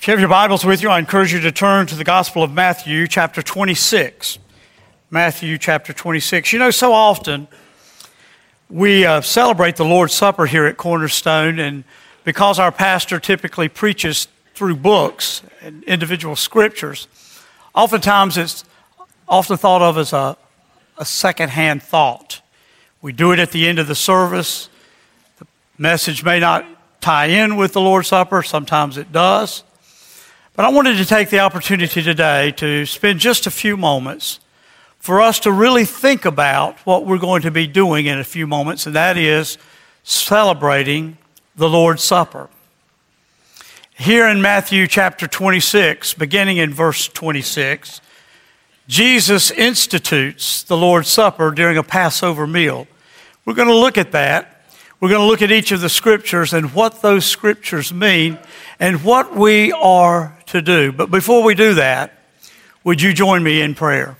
If you have your Bibles with you, I encourage you to turn to the Gospel of Matthew, chapter 26. Matthew, chapter 26. You know, so often we uh, celebrate the Lord's Supper here at Cornerstone, and because our pastor typically preaches through books and individual scriptures, oftentimes it's often thought of as a, a secondhand thought. We do it at the end of the service. The message may not tie in with the Lord's Supper, sometimes it does. But I wanted to take the opportunity today to spend just a few moments for us to really think about what we're going to be doing in a few moments, and that is celebrating the Lord's Supper. Here in Matthew chapter 26, beginning in verse 26, Jesus institutes the Lord's Supper during a Passover meal. We're going to look at that we're going to look at each of the scriptures and what those scriptures mean and what we are to do. But before we do that, would you join me in prayer?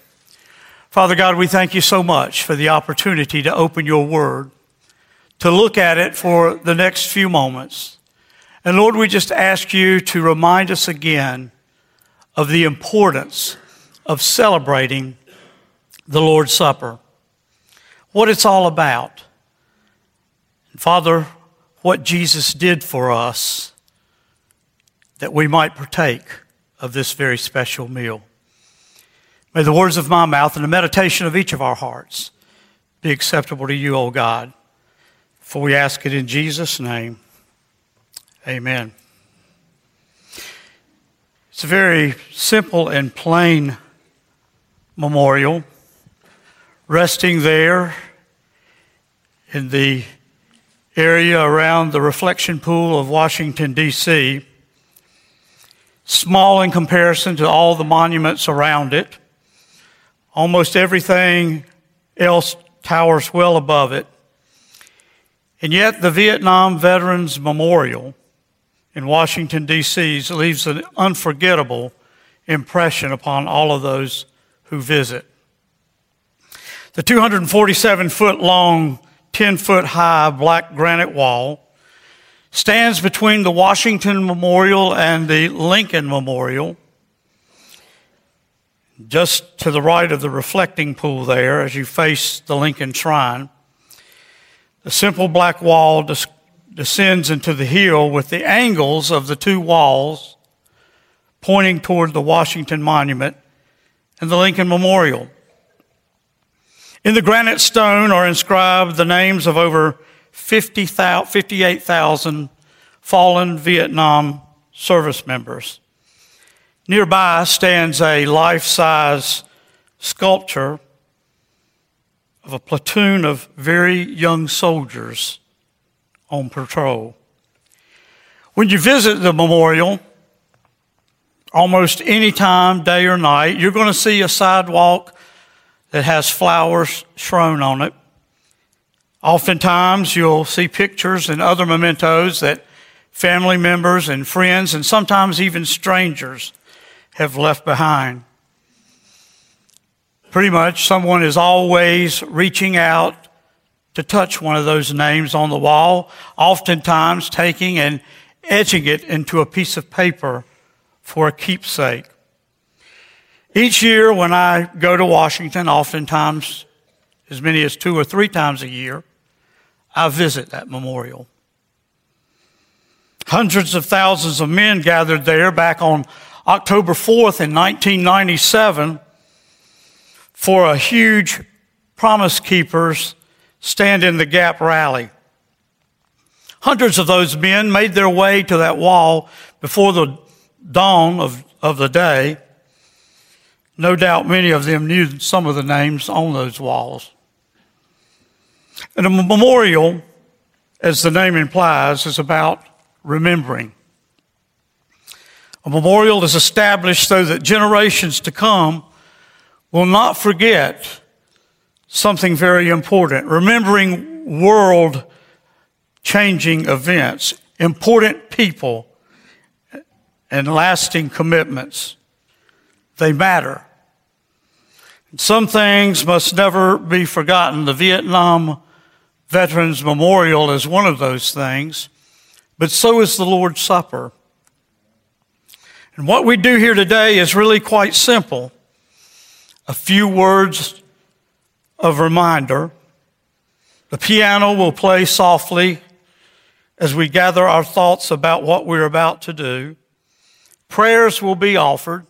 Father God, we thank you so much for the opportunity to open your word, to look at it for the next few moments. And Lord, we just ask you to remind us again of the importance of celebrating the Lord's Supper, what it's all about Father, what Jesus did for us that we might partake of this very special meal. May the words of my mouth and the meditation of each of our hearts be acceptable to you, O God. For we ask it in Jesus' name. Amen. It's a very simple and plain memorial resting there in the area around the reflection pool of Washington, D.C., small in comparison to all the monuments around it. Almost everything else towers well above it. And yet, the Vietnam Veterans Memorial in Washington, D.C. leaves an unforgettable impression upon all of those who visit. The 247 foot long 10 foot high black granite wall stands between the Washington Memorial and the Lincoln Memorial. Just to the right of the reflecting pool there, as you face the Lincoln Shrine, the simple black wall des- descends into the hill with the angles of the two walls pointing toward the Washington Monument and the Lincoln Memorial. In the granite stone are inscribed the names of over 50, 58,000 fallen Vietnam service members. Nearby stands a life size sculpture of a platoon of very young soldiers on patrol. When you visit the memorial, almost any time, day or night, you're going to see a sidewalk that has flowers strewn on it. Oftentimes, you'll see pictures and other mementos that family members and friends, and sometimes even strangers, have left behind. Pretty much, someone is always reaching out to touch one of those names on the wall, oftentimes taking and etching it into a piece of paper for a keepsake. Each year when I go to Washington, oftentimes as many as two or three times a year, I visit that memorial. Hundreds of thousands of men gathered there back on October 4th in 1997 for a huge Promise Keepers Stand in the Gap rally. Hundreds of those men made their way to that wall before the dawn of, of the day no doubt many of them knew some of the names on those walls. And a memorial, as the name implies, is about remembering. A memorial is established so that generations to come will not forget something very important. Remembering world changing events, important people, and lasting commitments. They matter. Some things must never be forgotten. The Vietnam Veterans Memorial is one of those things, but so is the Lord's Supper. And what we do here today is really quite simple. A few words of reminder. The piano will play softly as we gather our thoughts about what we're about to do. Prayers will be offered,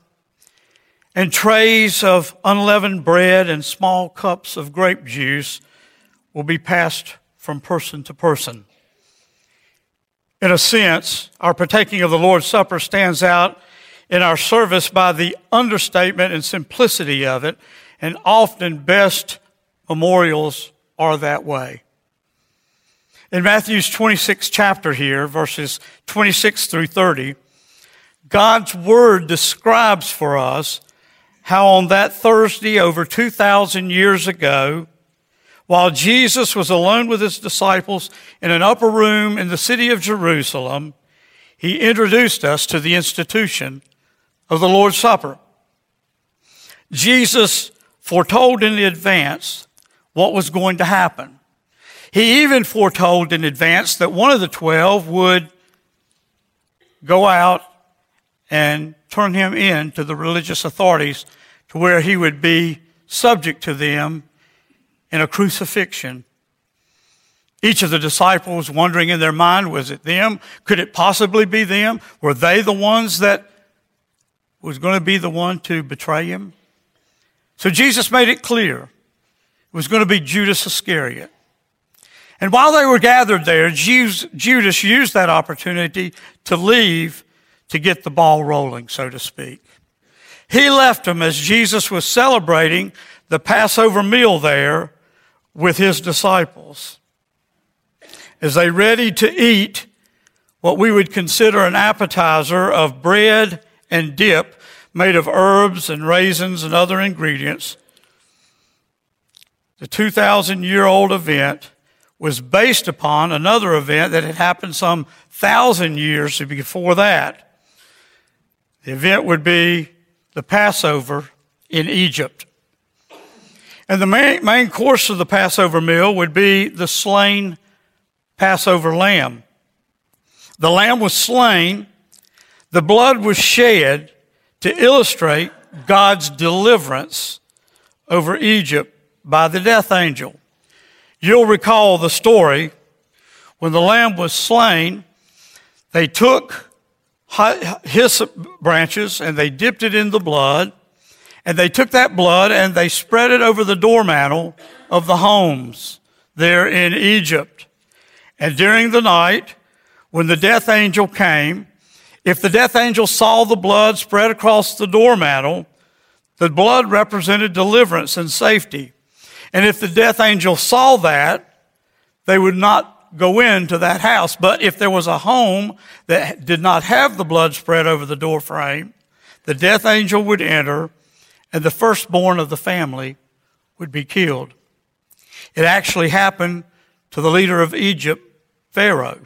and trays of unleavened bread and small cups of grape juice will be passed from person to person. In a sense, our partaking of the Lord's Supper stands out in our service by the understatement and simplicity of it, and often best memorials are that way. In Matthew's 26th chapter here, verses 26 through 30, God's word describes for us how on that Thursday over 2,000 years ago, while Jesus was alone with his disciples in an upper room in the city of Jerusalem, he introduced us to the institution of the Lord's Supper. Jesus foretold in advance what was going to happen. He even foretold in advance that one of the twelve would go out and turn him in to the religious authorities to where he would be subject to them in a crucifixion. Each of the disciples wondering in their mind, was it them? Could it possibly be them? Were they the ones that was going to be the one to betray him? So Jesus made it clear it was going to be Judas Iscariot. And while they were gathered there, Judas used that opportunity to leave to get the ball rolling, so to speak. He left them as Jesus was celebrating the Passover meal there with his disciples. As they ready to eat what we would consider an appetizer of bread and dip made of herbs and raisins and other ingredients, the 2,000 year old event was based upon another event that had happened some thousand years before that. The event would be the Passover in Egypt. And the main, main course of the Passover meal would be the slain Passover lamb. The lamb was slain, the blood was shed to illustrate God's deliverance over Egypt by the death angel. You'll recall the story when the lamb was slain, they took hyssop branches and they dipped it in the blood, and they took that blood and they spread it over the doormantle of the homes there in Egypt. And during the night, when the death angel came, if the death angel saw the blood spread across the doormantle, the blood represented deliverance and safety. And if the death angel saw that, they would not go into that house. But if there was a home that did not have the blood spread over the door frame, the death angel would enter and the firstborn of the family would be killed. It actually happened to the leader of Egypt, Pharaoh.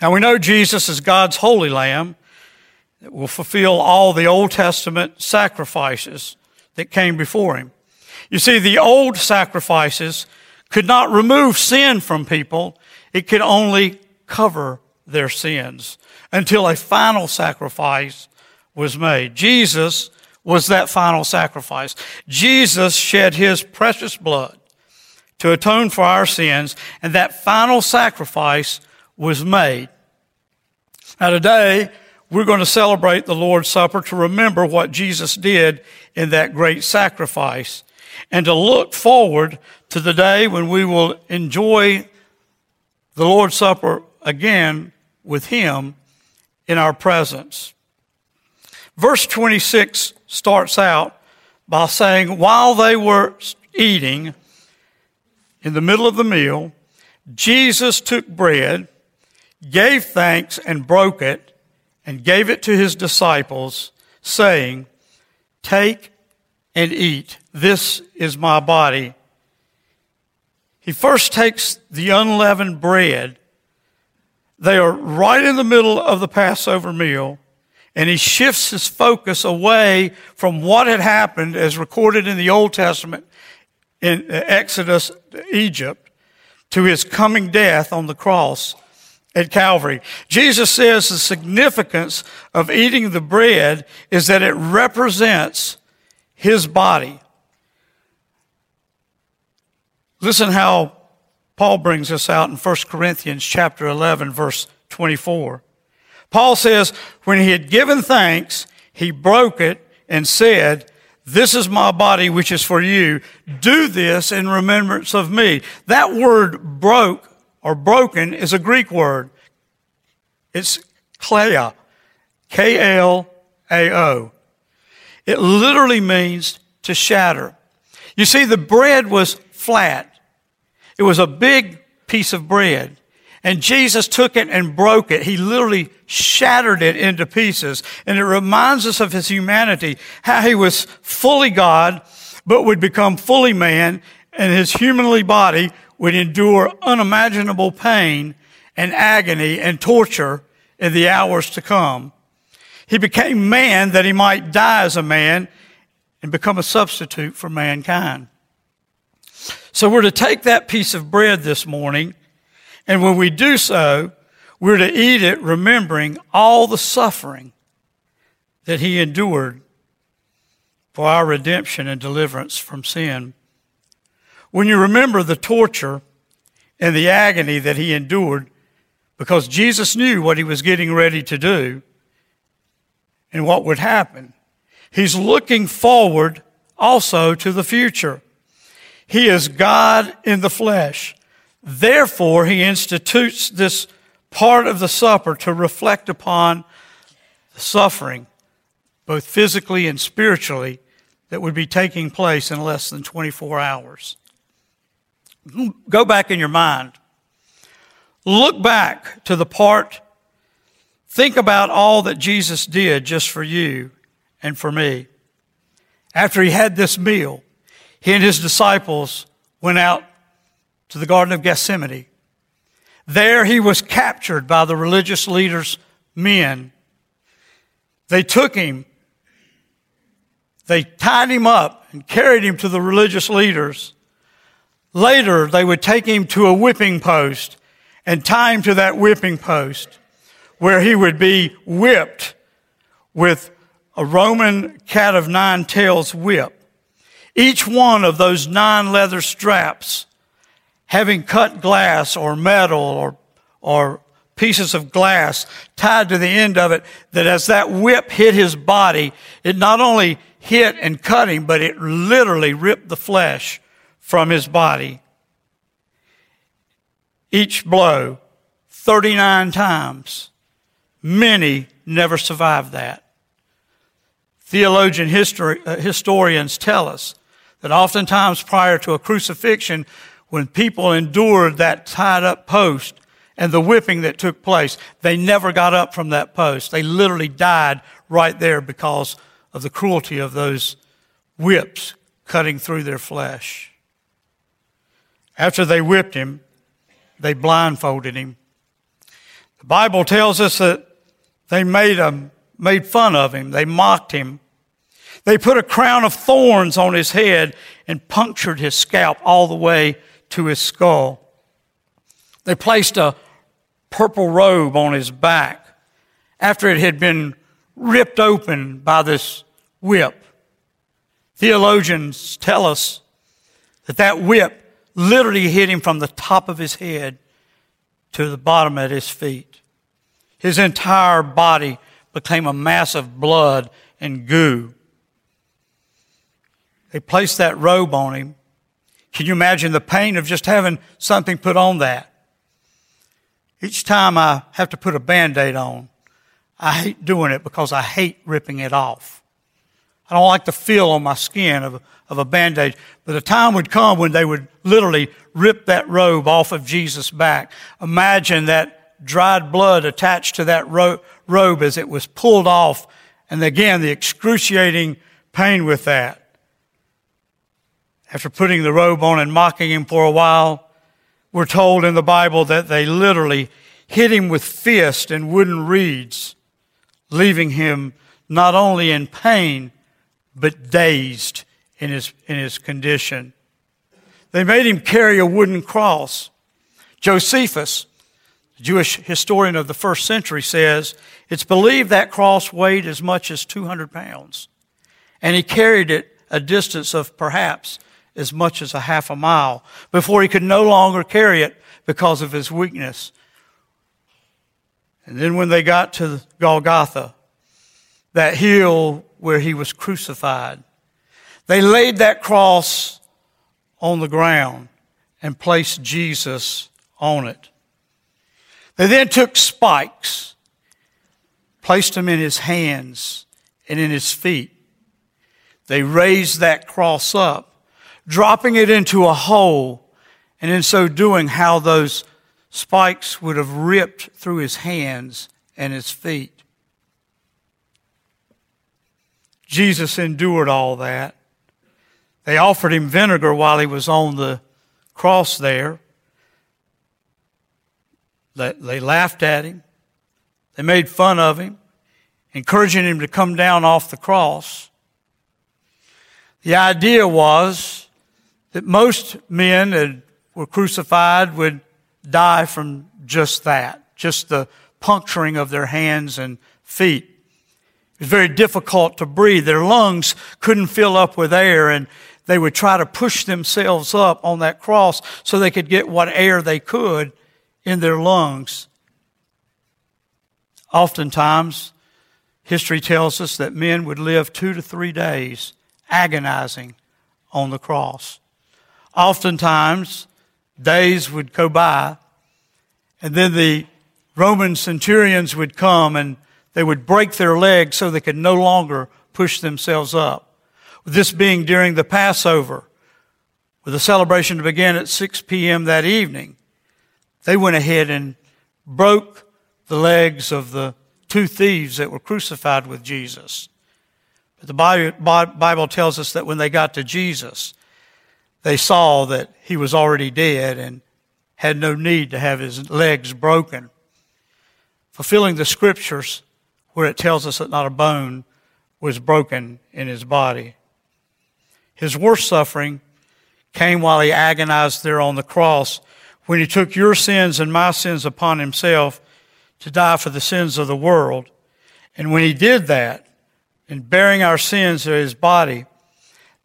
Now we know Jesus is God's holy lamb that will fulfill all the Old Testament sacrifices that came before him. You see, the old sacrifices could not remove sin from people. It could only cover their sins until a final sacrifice was made. Jesus was that final sacrifice. Jesus shed his precious blood to atone for our sins, and that final sacrifice was made. Now today, we're going to celebrate the Lord's Supper to remember what Jesus did in that great sacrifice and to look forward to the day when we will enjoy the Lord's Supper again with Him in our presence. Verse 26 starts out by saying, while they were eating in the middle of the meal, Jesus took bread, gave thanks, and broke it, and gave it to his disciples, saying, Take and eat. This is my body. He first takes the unleavened bread. They are right in the middle of the Passover meal, and he shifts his focus away from what had happened as recorded in the Old Testament in Exodus, Egypt, to his coming death on the cross at Calvary. Jesus says the significance of eating the bread is that it represents his body. Listen how Paul brings this out in 1 Corinthians chapter 11 verse 24. Paul says, when he had given thanks, he broke it and said, this is my body, which is for you. Do this in remembrance of me. That word broke or broken is a Greek word. It's klao. K-L-A-O. It literally means to shatter. You see, the bread was flat. It was a big piece of bread. And Jesus took it and broke it. He literally shattered it into pieces. And it reminds us of his humanity, how he was fully God, but would become fully man, and his humanly body would endure unimaginable pain and agony and torture in the hours to come. He became man that he might die as a man and become a substitute for mankind. So we're to take that piece of bread this morning and when we do so, we're to eat it remembering all the suffering that he endured for our redemption and deliverance from sin. When you remember the torture and the agony that he endured, because Jesus knew what he was getting ready to do and what would happen, he's looking forward also to the future. He is God in the flesh. Therefore, he institutes this part of the supper to reflect upon the suffering, both physically and spiritually, that would be taking place in less than 24 hours. Go back in your mind. Look back to the part, think about all that Jesus did just for you and for me. After he had this meal, he and his disciples went out to the Garden of Gethsemane. There he was captured by the religious leaders' men. They took him, they tied him up and carried him to the religious leaders. Later, they would take him to a whipping post and tie him to that whipping post where he would be whipped with a Roman cat of nine tails whip. Each one of those nine leather straps having cut glass or metal or, or pieces of glass tied to the end of it, that as that whip hit his body, it not only hit and cut him, but it literally ripped the flesh from his body. Each blow, 39 times. Many never survived that. Theologian history, uh, historians tell us that oftentimes prior to a crucifixion, when people endured that tied up post and the whipping that took place, they never got up from that post. They literally died right there because of the cruelty of those whips cutting through their flesh. After they whipped him, they blindfolded him. The Bible tells us that they made him, made fun of him. They mocked him. They put a crown of thorns on his head and punctured his scalp all the way to his skull. They placed a purple robe on his back after it had been ripped open by this whip. Theologians tell us that that whip literally hit him from the top of his head to the bottom of his feet. His entire body became a mass of blood and goo. They placed that robe on him can you imagine the pain of just having something put on that? Each time I have to put a band-aid on, I hate doing it because I hate ripping it off. I don't like the feel on my skin of, of a band-aid. But the time would come when they would literally rip that robe off of Jesus' back. Imagine that dried blood attached to that ro- robe as it was pulled off. And again, the excruciating pain with that after putting the robe on and mocking him for a while, we're told in the Bible that they literally hit him with fists and wooden reeds, leaving him not only in pain, but dazed in his, in his condition. They made him carry a wooden cross. Josephus, The Jewish historian of the first century says it's believed that cross weighed as much as 200 pounds, and he carried it a distance of perhaps as much as a half a mile before he could no longer carry it because of his weakness. And then when they got to Golgotha, that hill where he was crucified, they laid that cross on the ground and placed Jesus on it. They then took spikes, placed them in his hands and in his feet. They raised that cross up, dropping it into a hole, and in so doing, how those spikes would have ripped through his hands and his feet. Jesus endured all that. They offered him vinegar while he was on the cross there. They laughed at him. They made fun of him, encouraging him to come down off the cross. The idea was that most men that were crucified would die from just that, just the puncturing of their hands and feet. It was very difficult to breathe. Their lungs couldn't fill up with air and they would try to push themselves up on that cross so they could get what air they could in their lungs. Oftentimes, history tells us that men would live two to three days agonizing on the cross. Oftentimes, days would go by, and then the Roman centurions would come and they would break their legs so they could no longer push themselves up this being during the Passover, with the celebration to begin at 6 p.m. that evening, they went ahead and broke the legs of the two thieves that were crucified with Jesus. But the Bible tells us that when they got to Jesus, they saw that he was already dead and had no need to have his legs broken. Fulfilling the scriptures where it tells us that not a bone was broken in his body. His worst suffering came while he agonized there on the cross when he took your sins and my sins upon himself to die for the sins of the world. And when he did that, in bearing our sins in his body,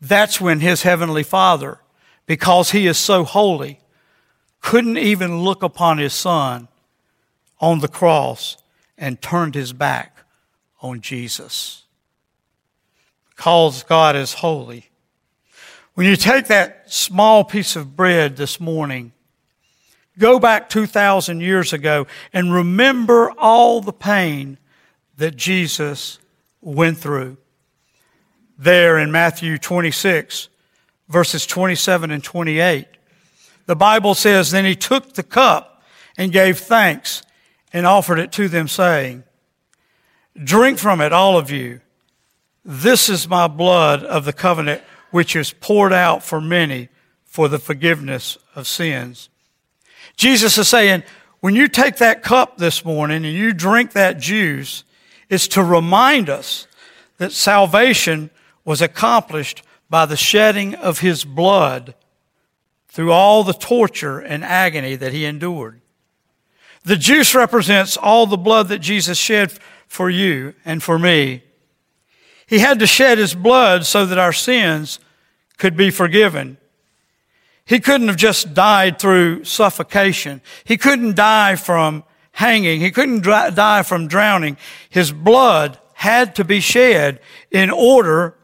that's when his heavenly Father, because he is so holy, couldn't even look upon his son on the cross and turned his back on Jesus. Because God is holy, when you take that small piece of bread this morning, go back 2,000 years ago and remember all the pain that Jesus went through. There in Matthew 26, verses 27 and 28, the Bible says, Then he took the cup and gave thanks and offered it to them, saying, Drink from it, all of you. This is my blood of the covenant which is poured out for many for the forgiveness of sins. Jesus is saying, when you take that cup this morning and you drink that juice, it's to remind us that salvation was accomplished by the shedding of his blood through all the torture and agony that he endured. The juice represents all the blood that Jesus shed for you and for me. He had to shed his blood so that our sins could be forgiven. He couldn't have just died through suffocation. He couldn't die from hanging. He couldn't die from drowning. His blood had to be shed in order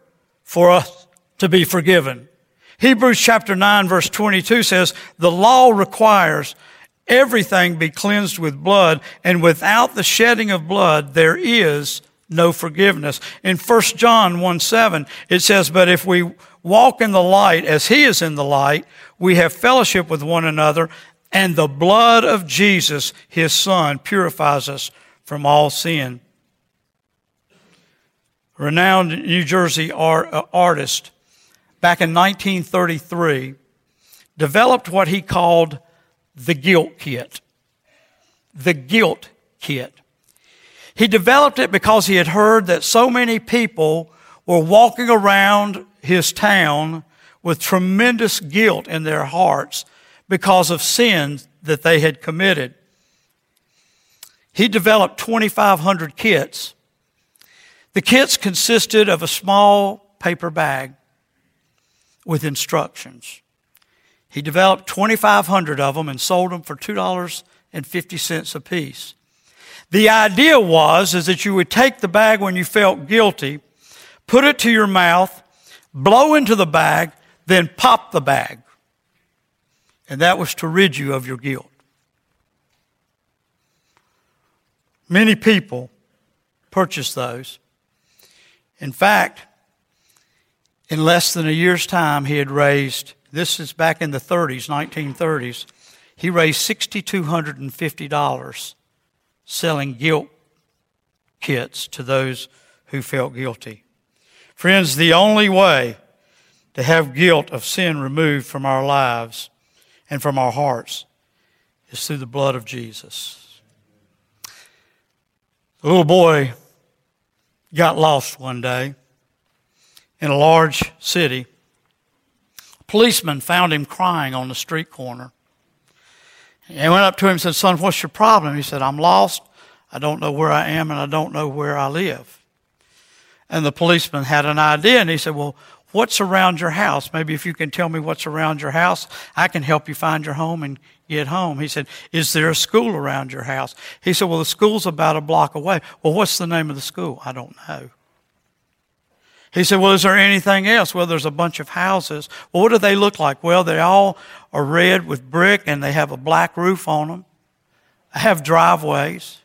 for us to be forgiven. Hebrews chapter 9 verse 22 says, the law requires everything be cleansed with blood, and without the shedding of blood, there is no forgiveness. In 1 John 1 7, it says, But if we walk in the light as he is in the light, we have fellowship with one another, and the blood of Jesus, his son, purifies us from all sin. Renowned New Jersey art, uh, artist back in 1933 developed what he called the guilt kit. The guilt kit. He developed it because he had heard that so many people were walking around his town with tremendous guilt in their hearts because of sins that they had committed. he developed 2,500 kits. The kits consisted of a small paper bag with instructions. He developed 2,500 of them and sold them for $2.50 a piece. The idea was is that you would take the bag when you felt guilty, put it to your mouth, blow into the bag, then pop the bag. And that was to rid you of your guilt. Many people purchased those. In fact, in less than a year's time, he had raised, this is back in the 30s, 1930s, he raised $6,250 selling guilt kits to those who felt guilty. Friends, the only way to have guilt of sin removed from our lives and from our hearts is through the blood of Jesus. The little boy got lost one day in a large city. A policeman found him crying on the street corner. He went up to him and said, Son, what's your problem? He said, I'm lost. I don't know where I am and I don't know where I live. And the policeman had an idea and he said, Well, what's around your house? Maybe if you can tell me what's around your house, I can help you find your home and get home. He said, Is there a school around your house? He said, Well, the school's about a block away. Well, what's the name of the school? I don't know. He said, Well, is there anything else? Well, there's a bunch of houses. Well, what do they look like? Well, they all are red with brick and they have a black roof on them. They have driveways.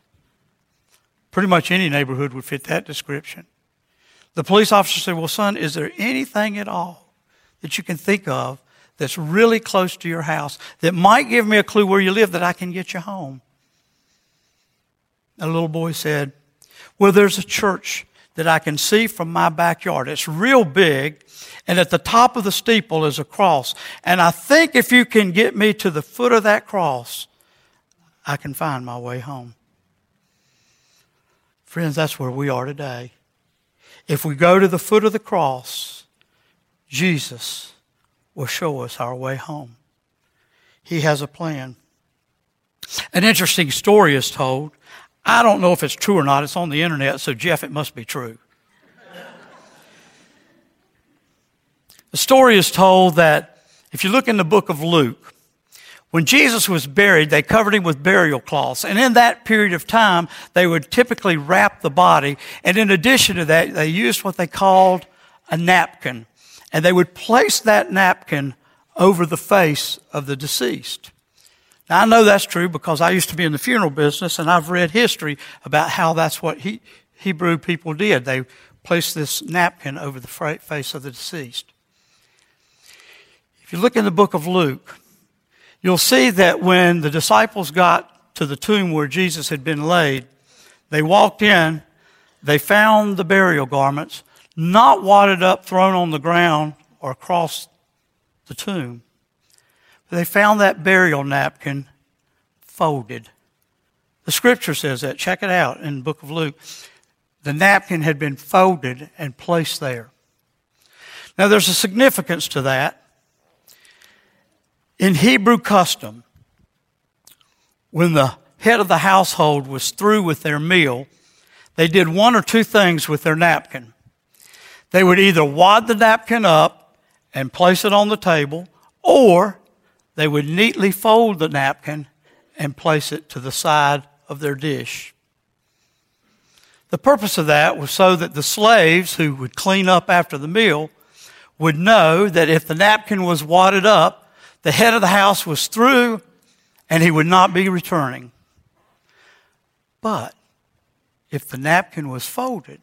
Pretty much any neighborhood would fit that description. The police officer said, Well, son, is there anything at all that you can think of that's really close to your house that might give me a clue where you live that I can get you home? A little boy said, Well, there's a church that I can see from my backyard. It's real big, and at the top of the steeple is a cross. And I think if you can get me to the foot of that cross, I can find my way home. Friends, that's where we are today. If we go to the foot of the cross, Jesus will show us our way home. He has a plan. An interesting story is told I don't know if it's true or not. It's on the internet, so Jeff, it must be true. the story is told that if you look in the book of Luke, when Jesus was buried, they covered him with burial cloths. And in that period of time, they would typically wrap the body. And in addition to that, they used what they called a napkin. And they would place that napkin over the face of the deceased. Now, I know that's true because I used to be in the funeral business and I've read history about how that's what he, Hebrew people did. They placed this napkin over the face of the deceased. If you look in the book of Luke, you'll see that when the disciples got to the tomb where Jesus had been laid, they walked in, they found the burial garments, not wadded up, thrown on the ground, or across the tomb. They found that burial napkin folded. The scripture says that. Check it out in the book of Luke. The napkin had been folded and placed there. Now, there's a significance to that. In Hebrew custom, when the head of the household was through with their meal, they did one or two things with their napkin. They would either wad the napkin up and place it on the table, or they would neatly fold the napkin and place it to the side of their dish. The purpose of that was so that the slaves who would clean up after the meal would know that if the napkin was wadded up, the head of the house was through and he would not be returning. But if the napkin was folded,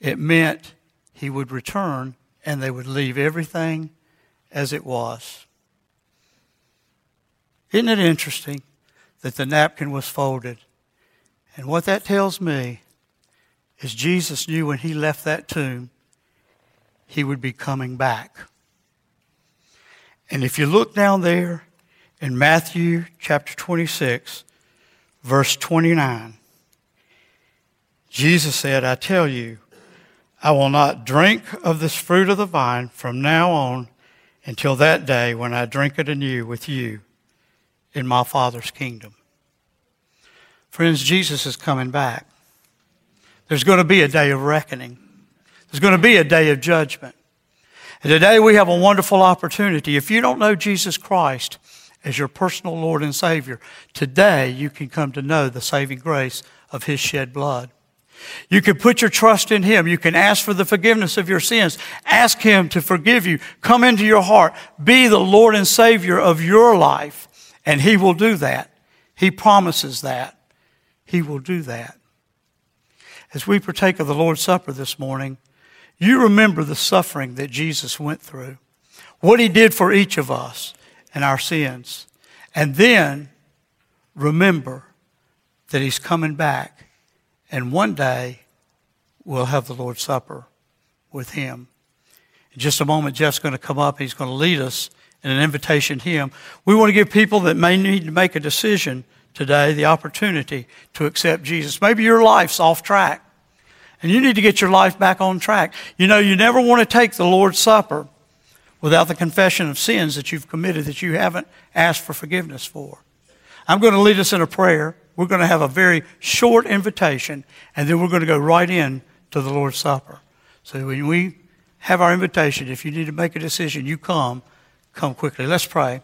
it meant he would return and they would leave everything as it was. Isn't it interesting that the napkin was folded? And what that tells me is Jesus knew when he left that tomb, he would be coming back. And if you look down there in Matthew chapter 26, verse 29, Jesus said, I tell you, I will not drink of this fruit of the vine from now on until that day when I drink it anew with you in my Father's kingdom. Friends, Jesus is coming back. There's going to be a day of reckoning. There's going to be a day of judgment. And today we have a wonderful opportunity. If you don't know Jesus Christ as your personal Lord and Savior, today you can come to know the saving grace of His shed blood. You can put your trust in Him. You can ask for the forgiveness of your sins. Ask Him to forgive you. Come into your heart. Be the Lord and Savior of your life. And He will do that. He promises that. He will do that. As we partake of the Lord's Supper this morning, you remember the suffering that Jesus went through, what he did for each of us and our sins. And then remember that he's coming back, and one day we'll have the Lord's Supper with him. In just a moment, Jeff's going to come up. He's going to lead us in an invitation hymn. We want to give people that may need to make a decision today the opportunity to accept Jesus. Maybe your life's off track. And you need to get your life back on track. You know, you never want to take the Lord's Supper without the confession of sins that you've committed that you haven't asked for forgiveness for. I'm going to lead us in a prayer. We're going to have a very short invitation, and then we're going to go right in to the Lord's Supper. So when we have our invitation, if you need to make a decision, you come, come quickly. Let's pray.